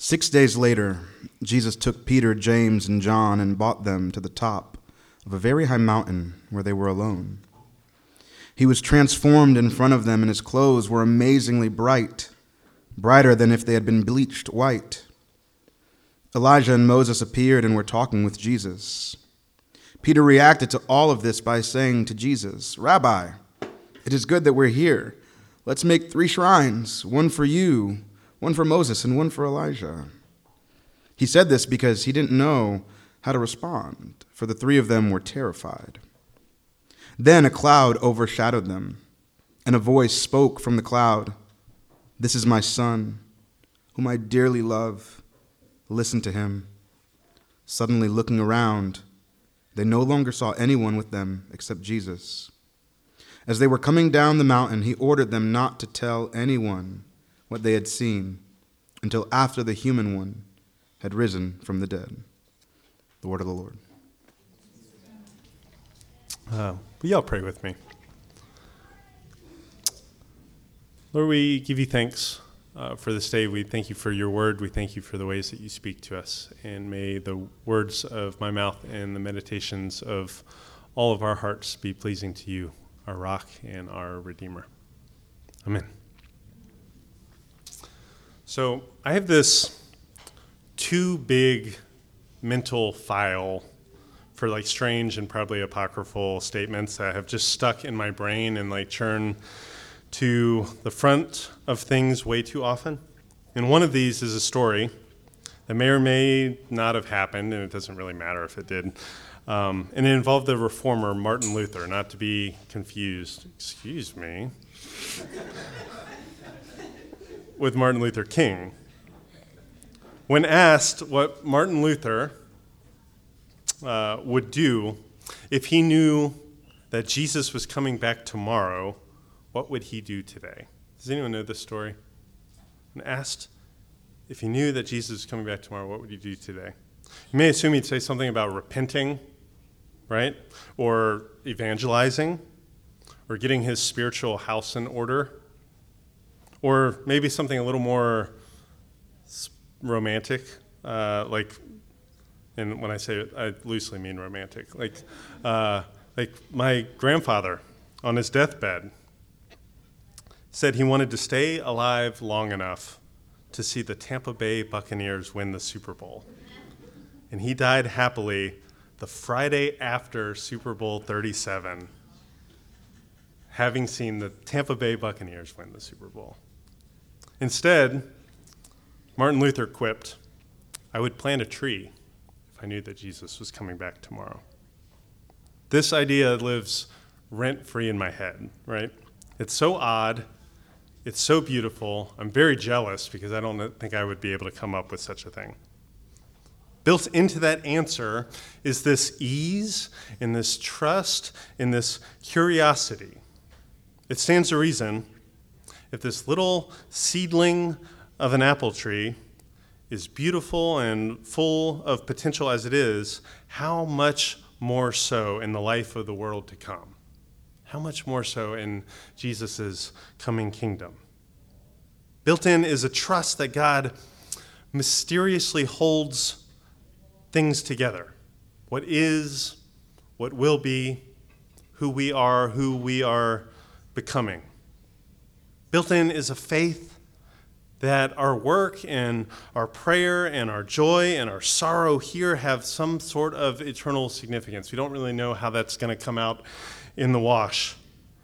Six days later, Jesus took Peter, James, and John and brought them to the top of a very high mountain where they were alone. He was transformed in front of them, and his clothes were amazingly bright, brighter than if they had been bleached white. Elijah and Moses appeared and were talking with Jesus. Peter reacted to all of this by saying to Jesus, Rabbi, it is good that we're here. Let's make three shrines one for you, one for Moses, and one for Elijah. He said this because he didn't know how to respond, for the three of them were terrified. Then a cloud overshadowed them, and a voice spoke from the cloud This is my son, whom I dearly love. Listen to him. Suddenly, looking around, they no longer saw anyone with them except Jesus. As they were coming down the mountain, he ordered them not to tell anyone what they had seen until after the human one had risen from the dead. The word of the Lord. Uh, will y'all pray with me? Lord, we give you thanks uh, for this day. We thank you for your word. We thank you for the ways that you speak to us. And may the words of my mouth and the meditations of all of our hearts be pleasing to you, our rock and our redeemer. Amen. So I have this too big mental file for like strange and probably apocryphal statements that have just stuck in my brain and like churn to the front of things way too often. And one of these is a story that may or may not have happened, and it doesn't really matter if it did. Um, and it involved the reformer Martin Luther, not to be confused, excuse me, with Martin Luther King. When asked what Martin Luther uh, would do if he knew that Jesus was coming back tomorrow, what would he do today? Does anyone know this story? And asked if he knew that Jesus was coming back tomorrow, what would he do today? You may assume he'd say something about repenting, right? Or evangelizing, or getting his spiritual house in order, or maybe something a little more romantic, uh, like, and when I say it, I loosely mean romantic, like, uh, like my grandfather on his deathbed said he wanted to stay alive long enough to see the Tampa Bay Buccaneers win the Super Bowl. And he died happily the Friday after Super Bowl 37, having seen the Tampa Bay Buccaneers win the Super Bowl. Instead, Martin Luther quipped, I would plant a tree if I knew that Jesus was coming back tomorrow. This idea lives rent free in my head, right? It's so odd. It's so beautiful. I'm very jealous because I don't think I would be able to come up with such a thing. Built into that answer is this ease and this trust and this curiosity. It stands to reason if this little seedling of an apple tree is beautiful and full of potential as it is, how much more so in the life of the world to come? How much more so in Jesus' coming kingdom? Built in is a trust that God mysteriously holds things together what is, what will be, who we are, who we are becoming. Built in is a faith that our work and our prayer and our joy and our sorrow here have some sort of eternal significance. We don't really know how that's going to come out in the wash.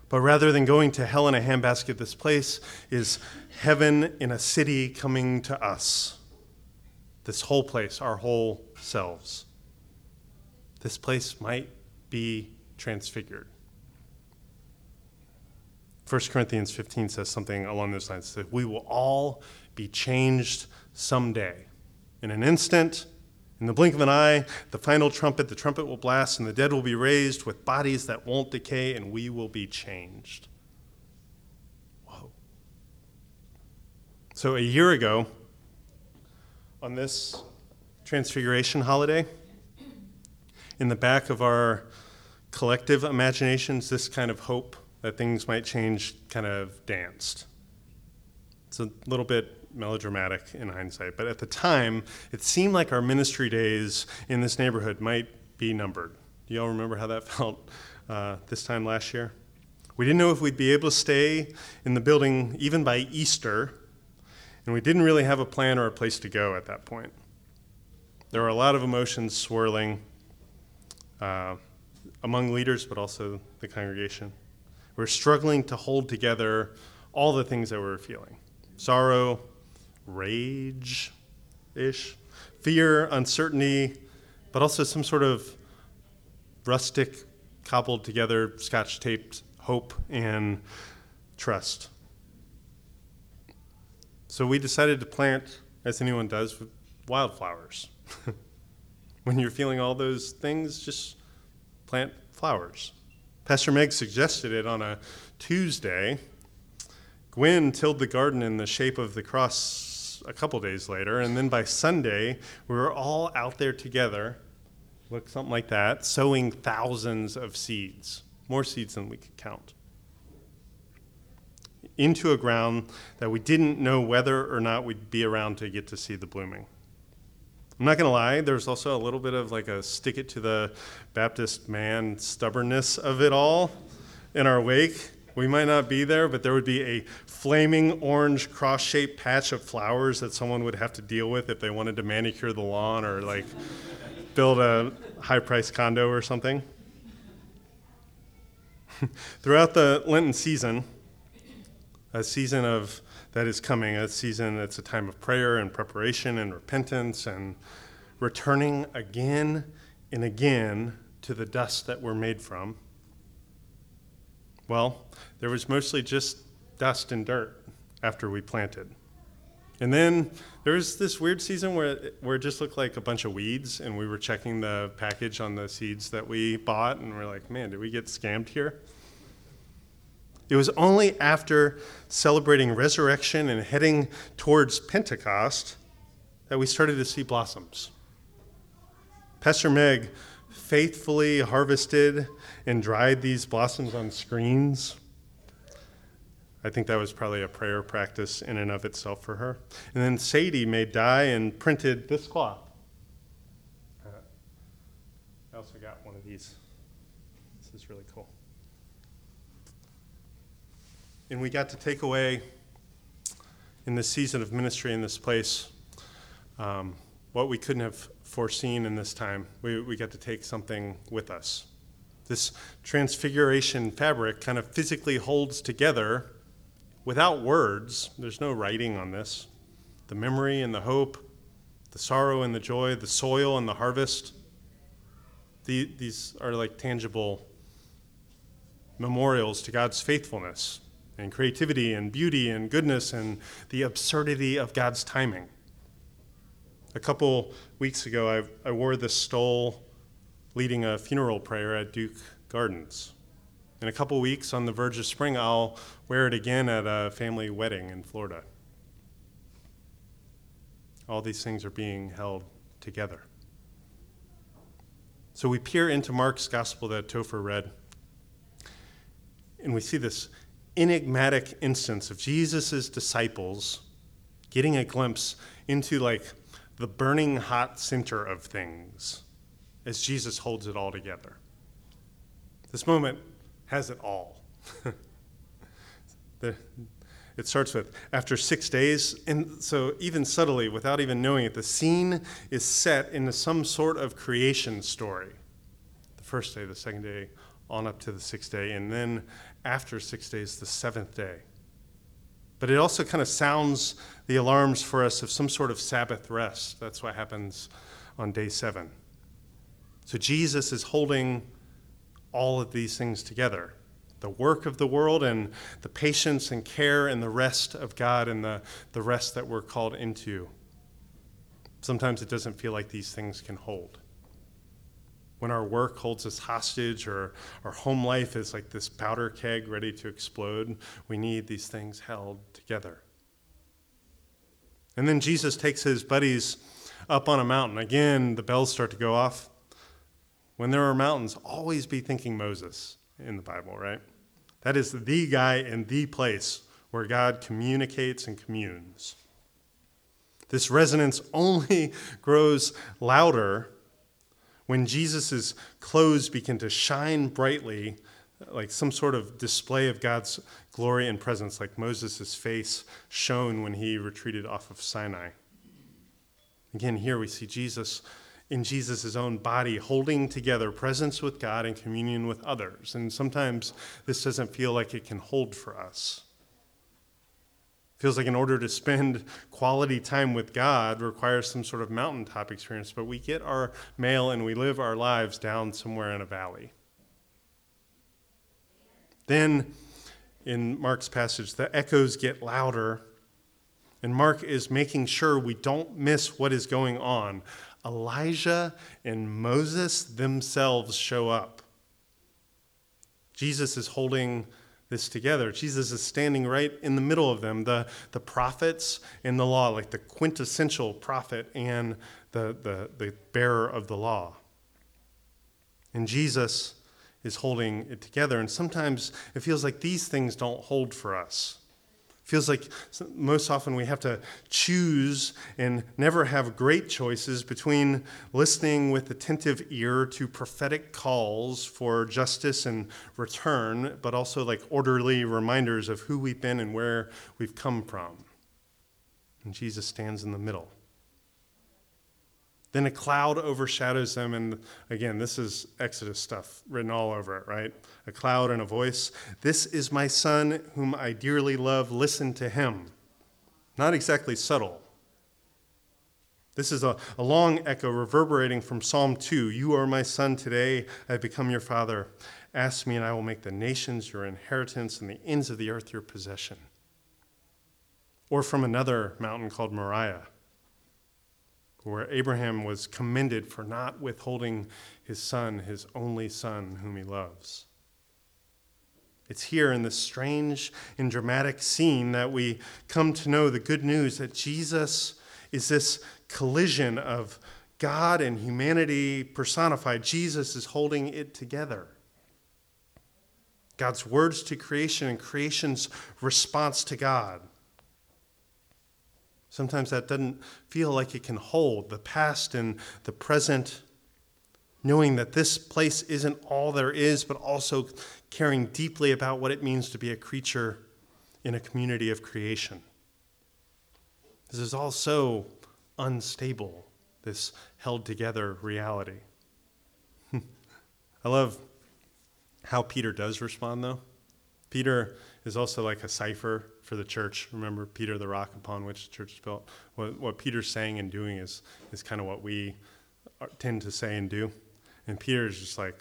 But rather than going to hell in a handbasket, this place is heaven in a city coming to us. This whole place, our whole selves. This place might be transfigured. 1 Corinthians 15 says something along those lines that we will all be changed someday. In an instant, in the blink of an eye, the final trumpet, the trumpet will blast, and the dead will be raised with bodies that won't decay, and we will be changed. Whoa. So, a year ago, on this Transfiguration holiday, in the back of our collective imaginations, this kind of hope that things might change kind of danced. It's a little bit melodramatic in hindsight, but at the time, it seemed like our ministry days in this neighborhood might be numbered. Do y'all remember how that felt uh, this time last year? We didn't know if we'd be able to stay in the building even by Easter, and we didn't really have a plan or a place to go at that point. There were a lot of emotions swirling uh, among leaders, but also the congregation. We were struggling to hold together all the things that we're feeling sorrow, rage ish, fear, uncertainty, but also some sort of rustic, cobbled together, scotch taped hope and trust. So we decided to plant, as anyone does, wildflowers. when you're feeling all those things, just plant flowers. Pastor Meg suggested it on a Tuesday. Gwen tilled the garden in the shape of the cross a couple days later, and then by Sunday, we were all out there together, look something like that, sowing thousands of seeds, more seeds than we could count, into a ground that we didn't know whether or not we'd be around to get to see the blooming. I'm not going to lie, there's also a little bit of like a stick it to the Baptist man stubbornness of it all in our wake. We might not be there, but there would be a flaming orange cross shaped patch of flowers that someone would have to deal with if they wanted to manicure the lawn or like build a high priced condo or something. Throughout the Lenten season, a season of that is coming, a season that's a time of prayer and preparation and repentance and returning again and again to the dust that we're made from. Well, there was mostly just dust and dirt after we planted. And then there was this weird season where it, where it just looked like a bunch of weeds, and we were checking the package on the seeds that we bought, and we're like, man, did we get scammed here? It was only after celebrating resurrection and heading towards Pentecost that we started to see blossoms. Pastor Meg faithfully harvested and dried these blossoms on screens. I think that was probably a prayer practice in and of itself for her. And then Sadie made dye and printed this cloth. Uh, I also got one of these. This is really cool. And we got to take away in this season of ministry in this place um, what we couldn't have foreseen in this time. We, we got to take something with us. This transfiguration fabric kind of physically holds together without words. There's no writing on this. The memory and the hope, the sorrow and the joy, the soil and the harvest. The, these are like tangible memorials to God's faithfulness and creativity and beauty and goodness and the absurdity of God's timing. A couple weeks ago, I, I wore this stole leading a funeral prayer at Duke Gardens. In a couple weeks, on the verge of spring, I'll wear it again at a family wedding in Florida. All these things are being held together. So we peer into Mark's gospel that Topher read, and we see this enigmatic instance of Jesus' disciples getting a glimpse into like the burning hot center of things as Jesus holds it all together. This moment has it all. the, it starts with after six days, and so even subtly, without even knowing it, the scene is set into some sort of creation story. The first day, the second day, on up to the sixth day, and then after six days, the seventh day. But it also kind of sounds the alarms for us of some sort of Sabbath rest. That's what happens on day seven. So Jesus is holding all of these things together the work of the world and the patience and care and the rest of God and the, the rest that we're called into. Sometimes it doesn't feel like these things can hold when our work holds us hostage or our home life is like this powder keg ready to explode, we need these things held together. And then Jesus takes his buddies up on a mountain. Again, the bells start to go off. When there are mountains, always be thinking Moses in the Bible, right? That is the guy in the place where God communicates and communes. This resonance only grows louder when Jesus' clothes begin to shine brightly, like some sort of display of God's glory and presence, like Moses' face shone when he retreated off of Sinai. Again, here we see Jesus in Jesus' own body holding together presence with God and communion with others. And sometimes this doesn't feel like it can hold for us. Feels like in order to spend quality time with God requires some sort of mountaintop experience, but we get our mail and we live our lives down somewhere in a valley. Then in Mark's passage, the echoes get louder, and Mark is making sure we don't miss what is going on. Elijah and Moses themselves show up. Jesus is holding this together. Jesus is standing right in the middle of them, the, the prophets and the law, like the quintessential prophet and the, the, the bearer of the law. And Jesus is holding it together. And sometimes it feels like these things don't hold for us feels like most often we have to choose and never have great choices between listening with attentive ear to prophetic calls for justice and return, but also like orderly reminders of who we've been and where we've come from. And Jesus stands in the middle. Then a cloud overshadows them. And again, this is Exodus stuff written all over it, right? A cloud and a voice. This is my son whom I dearly love. Listen to him. Not exactly subtle. This is a, a long echo reverberating from Psalm 2. You are my son today. I have become your father. Ask me, and I will make the nations your inheritance and the ends of the earth your possession. Or from another mountain called Moriah where Abraham was commended for not withholding his son, his only son, whom he loves. It's here in this strange and dramatic scene that we come to know the good news that Jesus is this collision of God and humanity personified. Jesus is holding it together. God's words to creation and creation's response to God. Sometimes that doesn't feel like it can hold the past and the present, knowing that this place isn't all there is, but also caring deeply about what it means to be a creature in a community of creation. This is all so unstable, this held together reality. I love how Peter does respond, though. Peter is also like a cipher for the church. Remember, Peter, the rock upon which the church is built. What, what Peter's saying and doing is, is kind of what we are, tend to say and do. And Peter is just like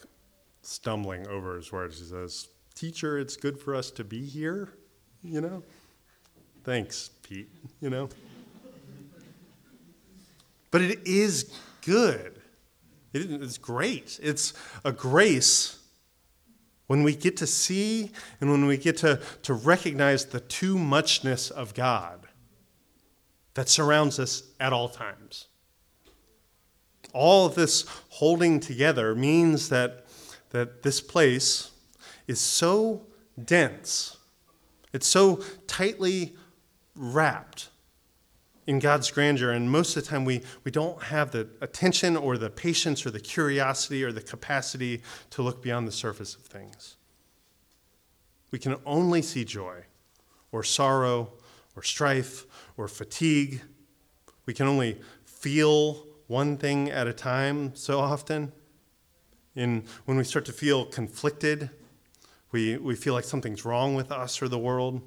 stumbling over his words. He says, Teacher, it's good for us to be here, you know? Thanks, Pete, you know? But it is good. it's great. It's a grace when we get to see and when we get to, to recognize the too muchness of God that surrounds us at all times. All of this holding together means that, that this place is so dense, it's so tightly wrapped in God's grandeur. And most of the time, we, we don't have the attention or the patience or the curiosity or the capacity to look beyond the surface of things. We can only see joy or sorrow or strife or fatigue. We can only feel one thing at a time so often. In, when we start to feel conflicted, we, we feel like something's wrong with us or the world.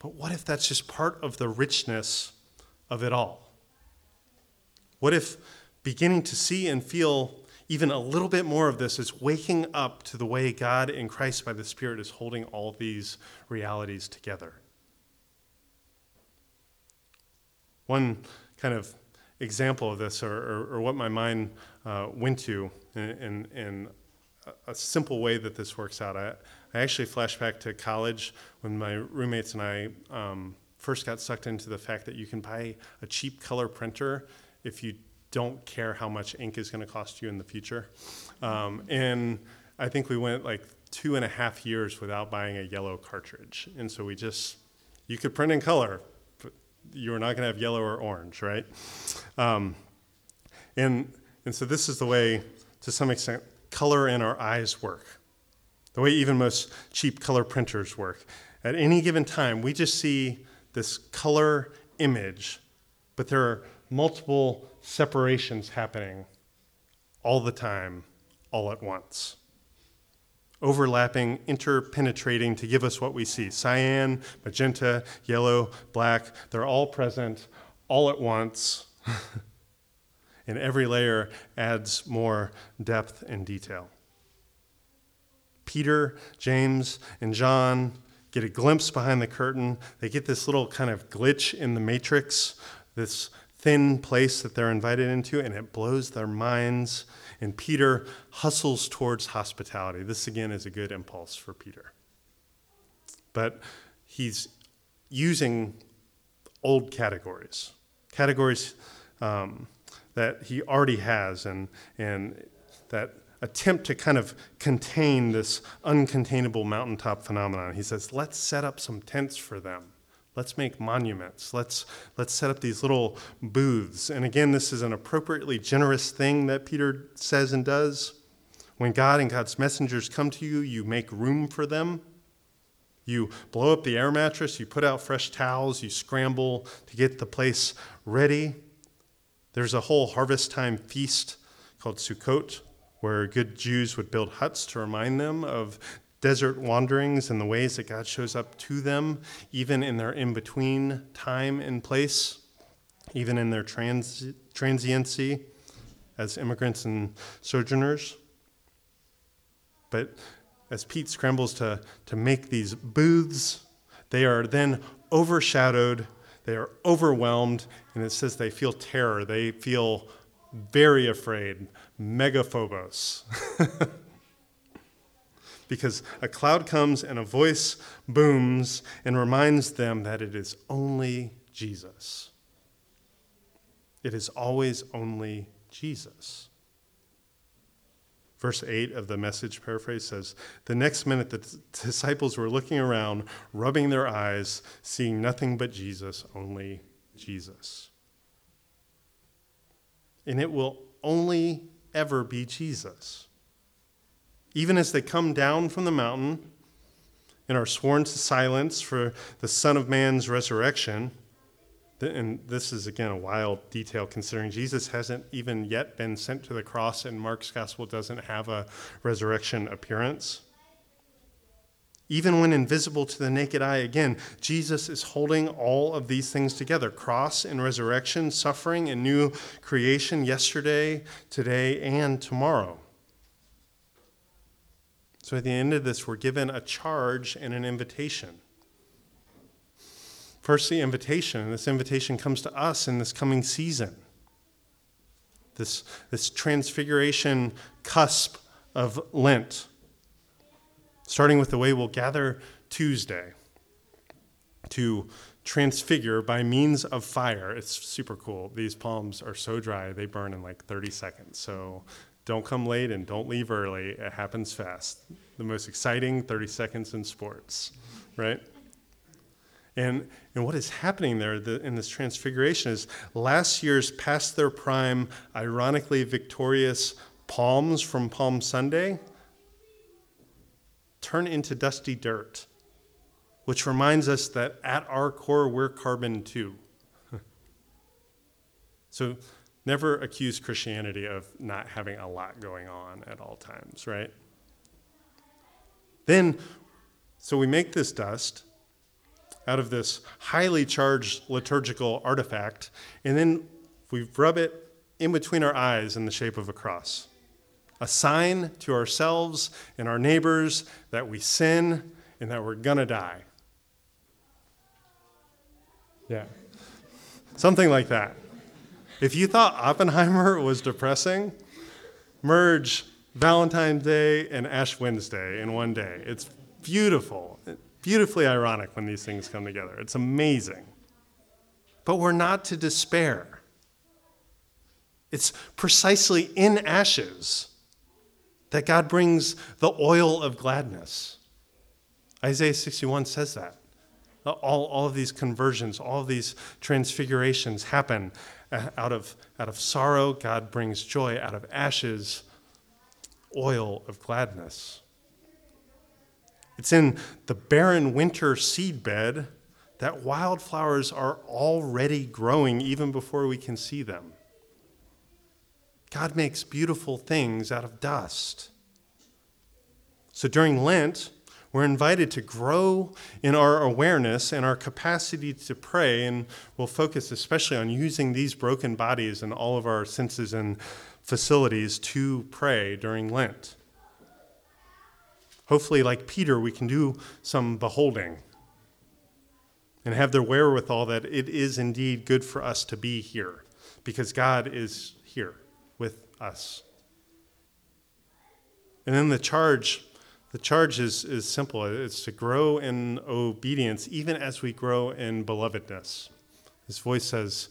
But what if that's just part of the richness of it all? What if beginning to see and feel even a little bit more of this is waking up to the way God in Christ by the Spirit is holding all these realities together? One kind of example of this, or, or, or what my mind uh, went to in, in, in, a simple way that this works out. I, I actually flash back to college when my roommates and I um, first got sucked into the fact that you can buy a cheap color printer if you don't care how much ink is going to cost you in the future. Um, and I think we went like two and a half years without buying a yellow cartridge. And so we just, you could print in color, but You are not going to have yellow or orange, right? Um, and, and so this is the way, to some extent, color in our eyes work. The way even most cheap color printers work. At any given time, we just see this color image, but there are multiple separations happening all the time, all at once. Overlapping, interpenetrating to give us what we see. Cyan, magenta, yellow, black, they're all present all at once. and every layer adds more depth and detail. Peter, James, and John get a glimpse behind the curtain. They get this little kind of glitch in the matrix, this thin place that they're invited into, and it blows their minds. And Peter hustles towards hospitality. This, again, is a good impulse for Peter. But he's using old categories, categories um, that he already has, and, and that attempt to kind of contain this uncontainable mountaintop phenomenon. He says, let's set up some tents for them. Let's make monuments. Let's, let's set up these little booths. And again, this is an appropriately generous thing that Peter says and does. When God and God's messengers come to you, you make room for them. You blow up the air mattress, you put out fresh towels, you scramble to get the place ready. There's a whole harvest time feast called Sukkot where good Jews would build huts to remind them of desert wanderings and the ways that God shows up to them, even in their in between time and place, even in their trans- transiency as immigrants and sojourners. But as Pete scrambles to, to make these booths, they are then overshadowed, they are overwhelmed, and it says they feel terror, they feel very afraid, megaphobos. because a cloud comes and a voice booms and reminds them that it is only Jesus. It is always only Jesus. Verse 8 of the message paraphrase says The next minute, the disciples were looking around, rubbing their eyes, seeing nothing but Jesus, only Jesus. And it will only ever be Jesus. Even as they come down from the mountain and are sworn to silence for the Son of Man's resurrection, and this is again a wild detail considering Jesus hasn't even yet been sent to the cross, and Mark's gospel doesn't have a resurrection appearance. Even when invisible to the naked eye, again, Jesus is holding all of these things together cross and resurrection, suffering and new creation, yesterday, today, and tomorrow. So at the end of this, we're given a charge and an invitation. First, the invitation, this invitation comes to us in this coming season. This, this transfiguration cusp of Lent starting with the way we'll gather Tuesday to transfigure by means of fire. It's super cool. These palms are so dry, they burn in like 30 seconds. So don't come late and don't leave early. It happens fast. The most exciting 30 seconds in sports, right? And, and what is happening there the, in this transfiguration is last year's past their prime, ironically victorious palms from Palm Sunday turn into dusty dirt, which reminds us that at our core, we're carbon too. so never accuse Christianity of not having a lot going on at all times, right? Then, so we make this dust out of this highly charged liturgical artifact, and then we rub it in between our eyes in the shape of a cross a sign to ourselves and our neighbors that we sin and that we're gonna die. Yeah. Something like that. If you thought Oppenheimer was depressing, merge Valentine's Day and Ash Wednesday in one day. It's beautiful, beautifully ironic when these things come together. It's amazing. But we're not to despair. It's precisely in ashes that God brings the oil of gladness. Isaiah 61 says that. all, all of these conversions, all of these transfigurations happen uh, out of, out of sorrow. God brings joy. Out of ashes, oil of gladness. It's in the barren winter seedbed that wildflowers are already growing even before we can see them. God makes beautiful things out of dust. So during Lent, we're invited to grow in our awareness and our capacity to pray, and we'll focus especially on using these broken bodies and all of our senses and facilities to pray during Lent. Hopefully, like Peter, we can do some beholding and have the wherewithal that it is indeed good for us to be here because God is here with us. And then the charge the charge is, is simple it's to grow in obedience, even as we grow in belovedness. His voice says,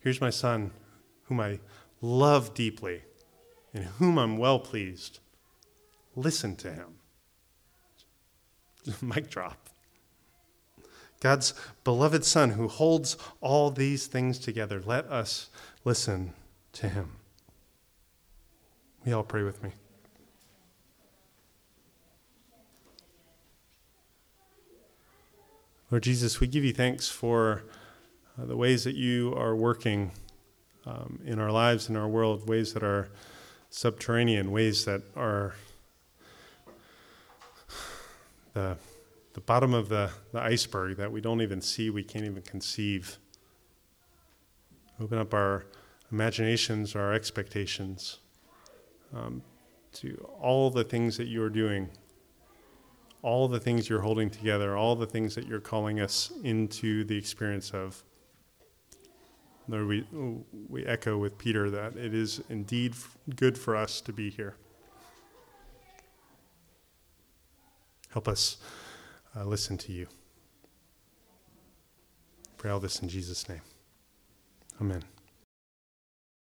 Here's my son, whom I love deeply, in whom I'm well pleased. Listen to him. Mic drop. God's beloved Son who holds all these things together. Let us listen to him. We all pray with me. Lord Jesus, we give you thanks for uh, the ways that you are working um, in our lives, in our world, ways that are subterranean, ways that are the, the bottom of the, the iceberg that we don't even see, we can't even conceive. Open up our imaginations, our expectations um, to all the things that you are doing all the things you're holding together, all the things that you're calling us into the experience of. Lord, we, we echo with Peter that it is indeed good for us to be here. Help us uh, listen to you. Pray all this in Jesus' name. Amen.